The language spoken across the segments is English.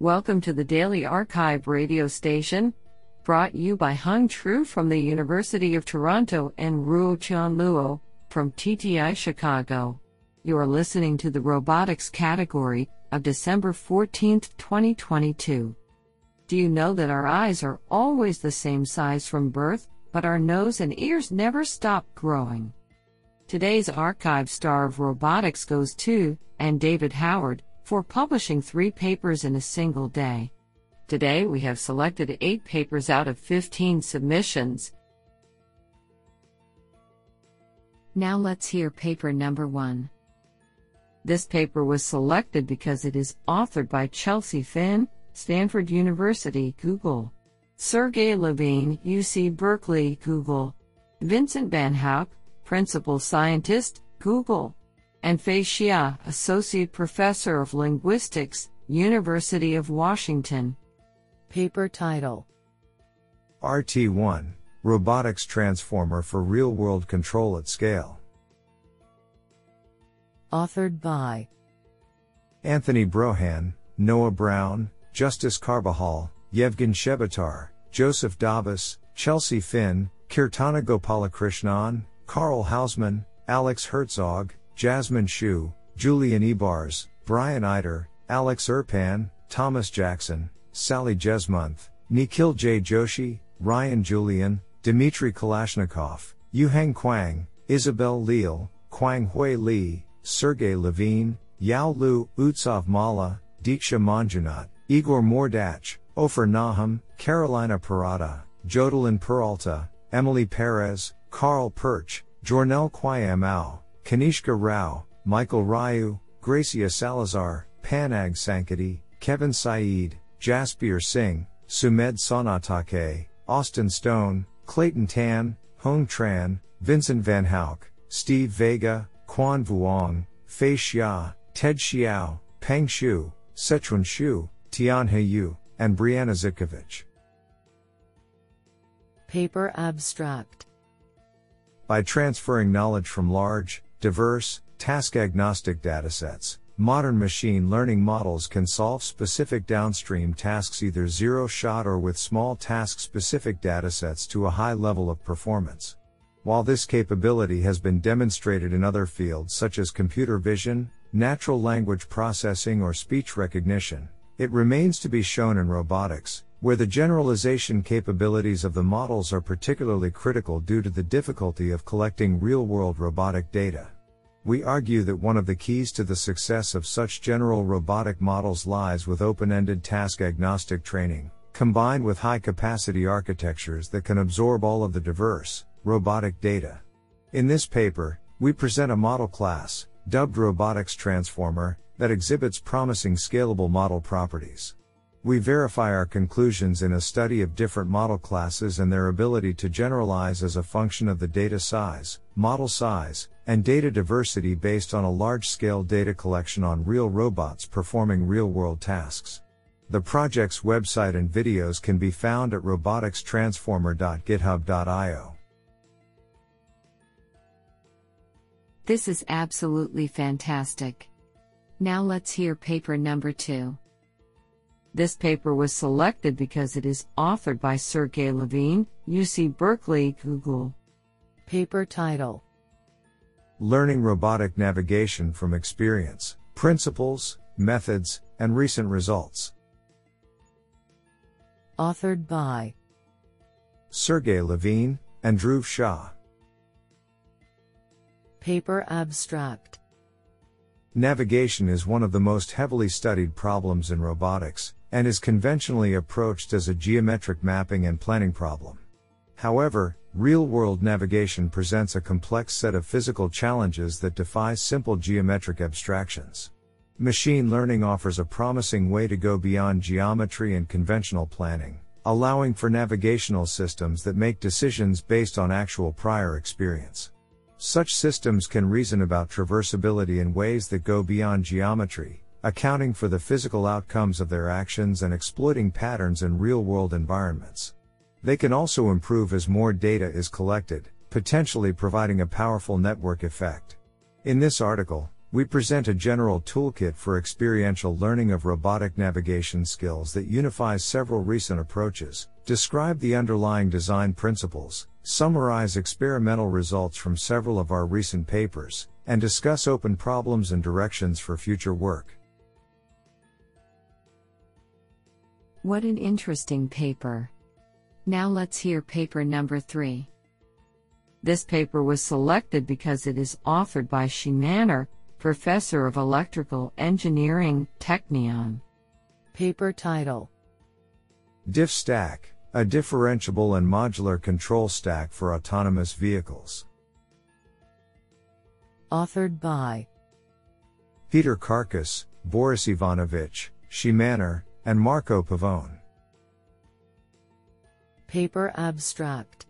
Welcome to the Daily Archive radio station, brought you by Hung Tru from the University of Toronto and Ruo Chan Luo from TTI Chicago. You are listening to the robotics category of December 14, 2022. Do you know that our eyes are always the same size from birth, but our nose and ears never stop growing? Today's archive star of robotics goes to, and David Howard, for publishing three papers in a single day. Today we have selected eight papers out of 15 submissions. Now let's hear paper number one. This paper was selected because it is authored by Chelsea Finn, Stanford University, Google, Sergey Levine, UC Berkeley, Google, Vincent Van Principal Scientist, Google, and Fei Xia, Associate Professor of Linguistics, University of Washington. Paper title RT1 Robotics Transformer for Real World Control at Scale. Authored by Anthony Brohan, Noah Brown, Justice Carbajal, Yevgen Chebotar, Joseph Dabis, Chelsea Finn, Keerthana Gopalakrishnan, Carl Hausman, Alex Herzog, Jasmine Hsu, Julian Ibarz, Brian Eider, Alex Irpan, Thomas Jackson, Sally Jesmonth, Nikhil J. Joshi, Ryan Julian, Dmitry Kalashnikov, Yuheng Kuang, Isabel Leal, Kuang-Huei Lee, Sergey Levine, Yao Lu, Utsav Malla, Deeksha Manjunath, Igor Mordatch, Ofir Nachum, Carolina Parada, Jodilyn Peralta, Emily Perez, Karl Pertsch, Jornell Quiambao, Kanishka Rao, Michael Ryoo, Grecia Salazar, Pannag Sanketi, Kevin Sayed, Jaspiar Singh, Sumedh Sontakke, Austin Stone, Clayton Tan, Huong Tran, Vincent Vanhoucke, Steve Vega, Quan Vuong, Fei Xia, Ted Xiao, Peng Xu, Sichun Xu, Tian Yu, and Brianna Zitkovich. Paper Abstract By transferring knowledge from large, diverse, task agnostic datasets, modern machine learning models can solve specific downstream tasks either zero shot or with small task specific datasets to a high level of performance. While this capability has been demonstrated in other fields such as computer vision, natural language processing, or speech recognition, it remains to be shown in robotics, where the generalization capabilities of the models are particularly critical due to the difficulty of collecting real world robotic data. We argue that one of the keys to the success of such general robotic models lies with open ended task agnostic training, combined with high capacity architectures that can absorb all of the diverse, robotic data. In this paper, we present a model class, dubbed Robotics Transformer, that exhibits promising scalable model properties. We verify our conclusions in a study of different model classes and their ability to generalize as a function of the data size, model size, and data diversity based on a large scale data collection on real robots performing real world tasks. The project's website and videos can be found at roboticstransformer.github.io. This is absolutely fantastic. Now let's hear paper number two. This paper was selected because it is authored by Sergey Levine, UC Berkeley, Google. Paper title Learning Robotic Navigation from Experience, Principles, Methods, and Recent Results. Authored by Sergey Levine and Dhruv Shah. Paper Abstract Navigation is one of the most heavily studied problems in robotics, and is conventionally approached as a geometric mapping and planning problem. However, real world navigation presents a complex set of physical challenges that defy simple geometric abstractions. Machine learning offers a promising way to go beyond geometry and conventional planning, allowing for navigational systems that make decisions based on actual prior experience. Such systems can reason about traversability in ways that go beyond geometry, accounting for the physical outcomes of their actions and exploiting patterns in real world environments. They can also improve as more data is collected, potentially providing a powerful network effect. In this article, we present a general toolkit for experiential learning of robotic navigation skills that unifies several recent approaches, describe the underlying design principles, summarize experimental results from several of our recent papers, and discuss open problems and directions for future work. What an interesting paper. Now let's hear paper number three. This paper was selected because it is authored by Mannor, Professor of Electrical Engineering, Technion. Paper title Diff Stack, a differentiable and modular control stack for autonomous vehicles. Authored by Peter Karkus, Boris Ivanovic, Szymanor, and Marco Pavone. Paper abstract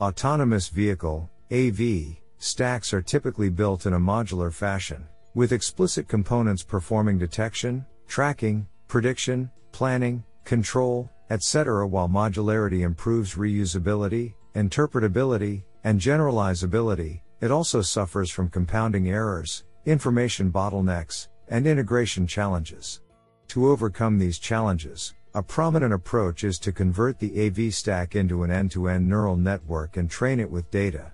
Autonomous vehicle, AV, stacks are typically built in a modular fashion, with explicit components performing detection, tracking, prediction, planning, control, etc. While modularity improves reusability, interpretability, and generalizability, it also suffers from compounding errors, information bottlenecks, and integration challenges. To overcome these challenges, a prominent approach is to convert the AV stack into an end to end neural network and train it with data.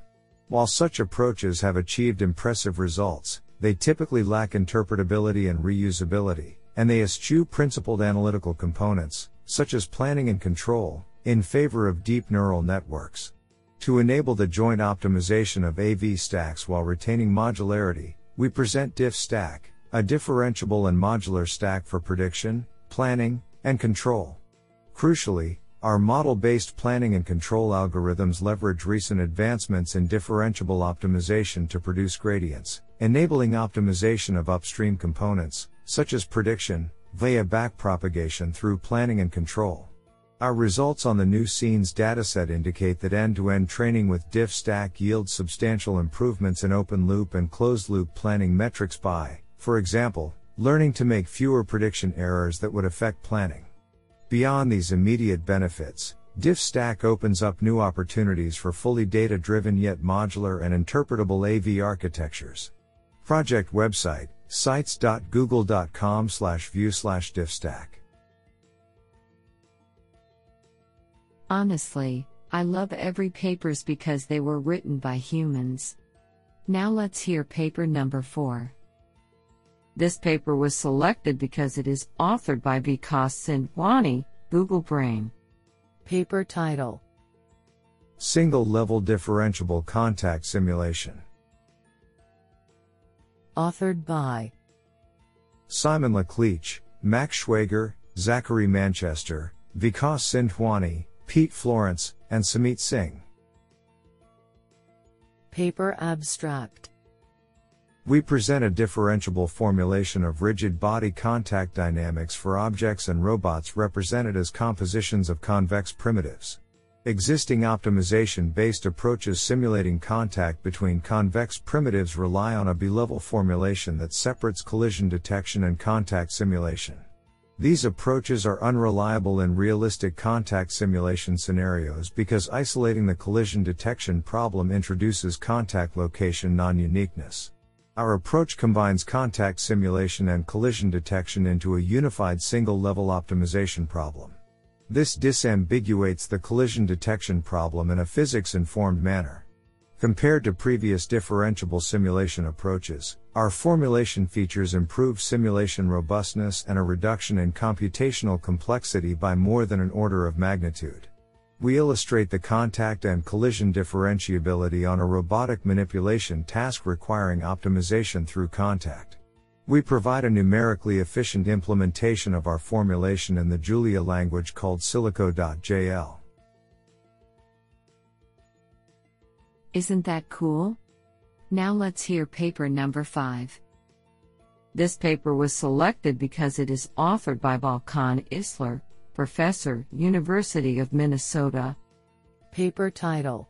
While such approaches have achieved impressive results, they typically lack interpretability and reusability, and they eschew principled analytical components, such as planning and control, in favor of deep neural networks. To enable the joint optimization of AV stacks while retaining modularity, we present Diff Stack, a differentiable and modular stack for prediction, planning, and control. Crucially, our model based planning and control algorithms leverage recent advancements in differentiable optimization to produce gradients, enabling optimization of upstream components, such as prediction, via backpropagation through planning and control. Our results on the nuScenes dataset indicate that end to end training with diff stack yields substantial improvements in open loop and closed loop planning metrics by, for example, learning to make fewer prediction errors that would affect planning. Beyond these immediate benefits, DiffStack opens up new opportunities for fully data driven yet modular and interpretable AV architectures. Project website sites.google.com slash view slash diffstack. Honestly, I love every papers because they were written by humans. Now let's hear paper number 4. This paper was selected because it is authored by Vikas Sindhwani, Google Brain. Paper title Single Level Differentiable Contact Simulation. Authored by Simon Lecleach, Mac Schwager, Zachary Manchester, Vikas Sindhwani, Pete Florence, and Sumeet Singh. Paper abstract we present a differentiable formulation of rigid body contact dynamics for objects and robots represented as compositions of convex primitives. Existing optimization based approaches simulating contact between convex primitives rely on a bi-level formulation that separates collision detection and contact simulation. These approaches are unreliable in realistic contact simulation scenarios because isolating the collision detection problem introduces contact location non uniqueness. Our approach combines contact simulation and collision detection into a unified single level optimization problem. This disambiguates the collision detection problem in a physics informed manner. Compared to previous differentiable simulation approaches, our formulation features improved simulation robustness and a reduction in computational complexity by more than an order of magnitude. We illustrate the contact and collision differentiability on a robotic manipulation task requiring optimization through contact. We provide a numerically efficient implementation of our formulation in the Julia language called silico.jl. Isn't that cool? Now let's hear paper number 5. This paper was selected because it is authored by Volkan Isler, Professor, University of Minnesota. Paper title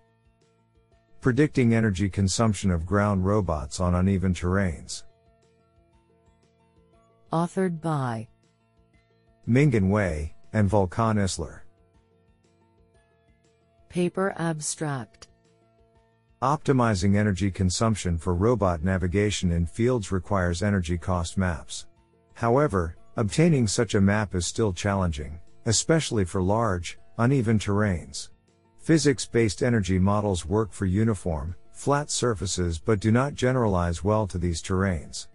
Predicting Energy Consumption of Ground Robots on Uneven Terrains. Authored by Minghan Wei and Volkan Isler. Paper abstract Optimizing energy consumption for robot navigation in fields requires energy cost maps. However, obtaining such a map is still challenging, especially for large, uneven terrains. Physics based energy models work for uniform, flat surfaces but do not generalize well to these terrains.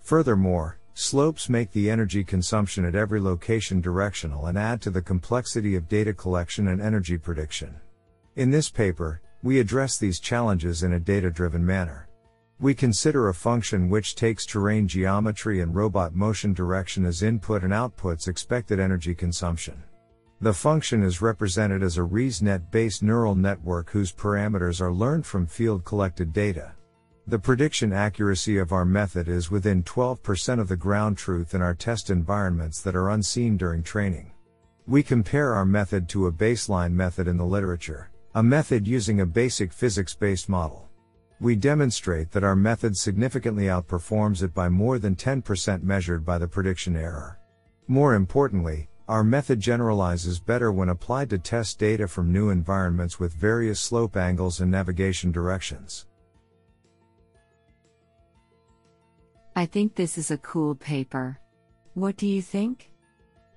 Furthermore, slopes make the energy consumption at every location directional and add to the complexity of data collection and energy prediction. In this paper, we address these challenges in a data driven manner. We consider a function which takes terrain geometry and robot motion direction as input and outputs expected energy consumption. The function is represented as a ResNet based neural network whose parameters are learned from field collected data. The prediction accuracy of our method is within 12% of the ground truth in our test environments that are unseen during training. We compare our method to a baseline method in the literature a method using a basic physics-based model. We demonstrate that our method significantly outperforms it by more than 10% measured by the prediction error. More importantly, our method generalizes better when applied to test data from new environments with various slope angles and navigation directions. I think this is a cool paper. What do you think?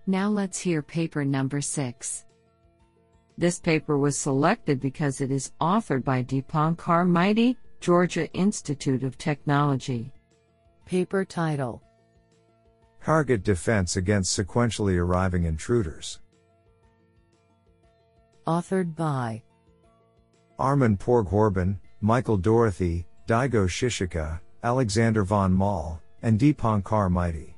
Now let's hear paper number 6. This paper was selected because it is authored by Deepankar Maity, Georgia Institute of Technology. Paper title Target Defense Against Sequentially Arriving Intruders. Authored by Arman Pourghorban, Michael Dorothy, Daigo Shishika, Alexander von Moll, and Deepankar Maity.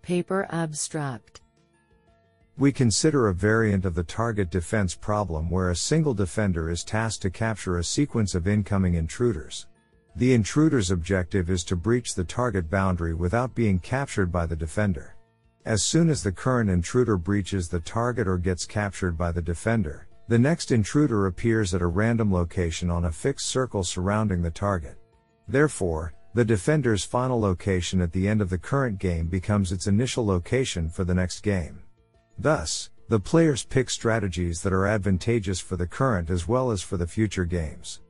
Paper abstract we consider a variant of the target defense problem where a single defender is tasked to capture a sequence of incoming intruders. The intruder's objective is to breach the target boundary without being captured by the defender. As soon as the current intruder breaches the target or gets captured by the defender, the next intruder appears at a random location on a fixed circle surrounding the target. Therefore, the defender's final location at the end of the current game becomes its initial location for the next game. Thus, the players pick strategies that are advantageous for the current as well as for the future games.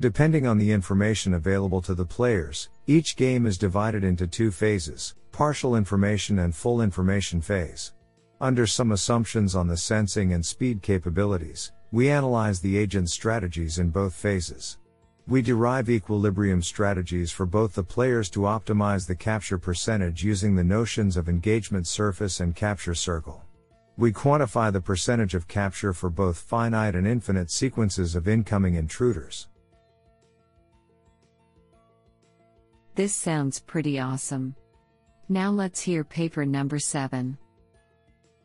Depending on the information available to the players, each game is divided into two phases, partial information and full information phase. Under some assumptions on the sensing and speed capabilities, we analyze the agent's strategies in both phases. We derive equilibrium strategies for both the players to optimize the capture percentage using the notions of engagement surface and capture circle. We quantify the percentage of capture for both finite and infinite sequences of incoming intruders. This sounds pretty awesome. Now let's hear paper number 7.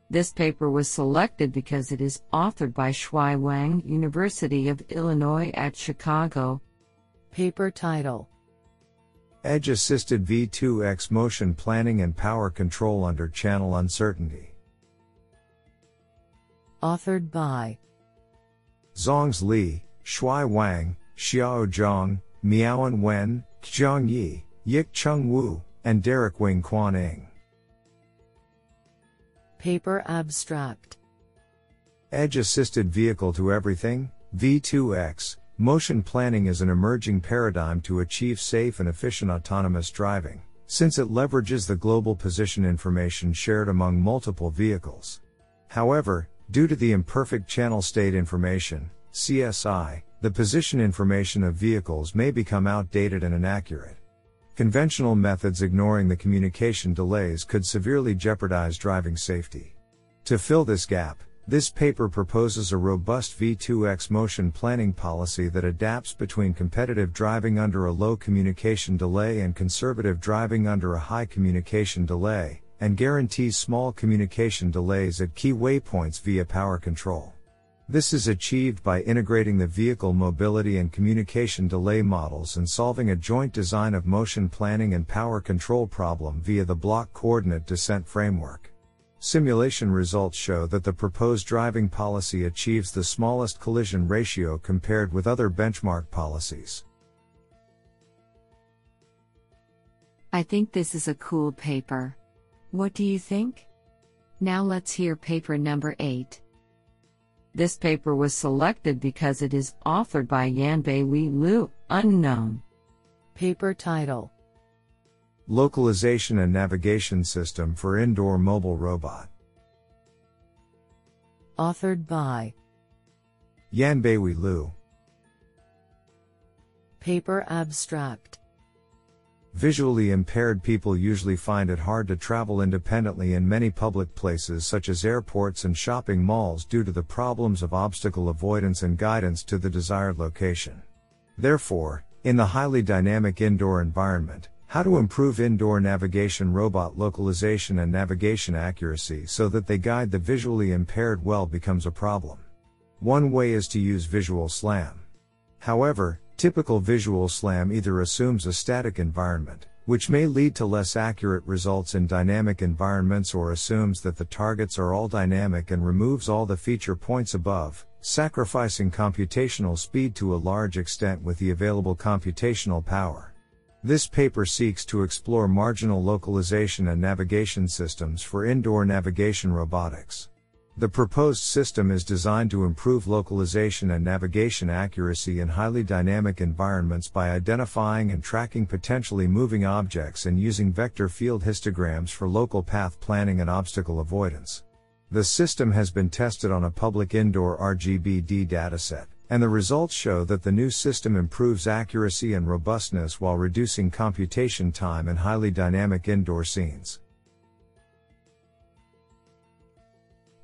This paper was selected because it is authored by Shuai Wang, University of Illinois at Chicago. Paper title Edge Assisted V2X Motion Planning and Power Control Under Channel Uncertainty. Authored by Zongze Li, Shuai Wang, Xiao Zhang, Miaowen Wen, Zhang Yi, Yik Chung Wu, and Derrick Wing Kwan Ng. Paper Abstract Edge Assisted Vehicle to Everything, V2X, motion planning is an emerging paradigm to achieve safe and efficient autonomous driving, since it leverages the global position information shared among multiple vehicles. However, Due to the imperfect channel state information, CSI, the position information of vehicles may become outdated and inaccurate. Conventional methods ignoring the communication delays could severely jeopardize driving safety. To fill this gap, this paper proposes a robust V2X motion planning policy that adapts between competitive driving under a low communication delay and conservative driving under a high communication delay, and guarantees small communication delays at key waypoints via power control. This is achieved by integrating the vehicle mobility and communication delay models and solving a joint design of motion planning and power control problem via the block coordinate descent framework. Simulation results show that the proposed driving policy achieves the smallest collision ratio compared with other benchmark policies. I think this is a cool paper. What do you think? Now let's hear paper number 8. This paper was selected because it is authored by Yanbei Wei Lu, unknown. Paper title Localization and Navigation System for Indoor Mobile Robot. Authored by Yanbei Wei Lu. Paper abstract Visually impaired people usually find it hard to travel independently in many public places such as airports and shopping malls due to the problems of obstacle avoidance and guidance to the desired location. Therefore, in the highly dynamic indoor environment, how to improve indoor navigation robot localization and navigation accuracy so that they guide the visually impaired well becomes a problem. One way is to use Visual SLAM. However, typical Visual SLAM either assumes a static environment, which may lead to less accurate results in dynamic environments or assumes that the targets are all dynamic and removes all the feature points above, sacrificing computational speed to a large extent with the available computational power. This paper seeks to explore marginal localization and navigation systems for indoor navigation robotics. The proposed system is designed to improve localization and navigation accuracy in highly dynamic environments by identifying and tracking potentially moving objects and using vector field histograms for local path planning and obstacle avoidance. The system has been tested on a public indoor RGBD dataset and the results show that the new system improves accuracy and robustness while reducing computation time in highly dynamic indoor scenes.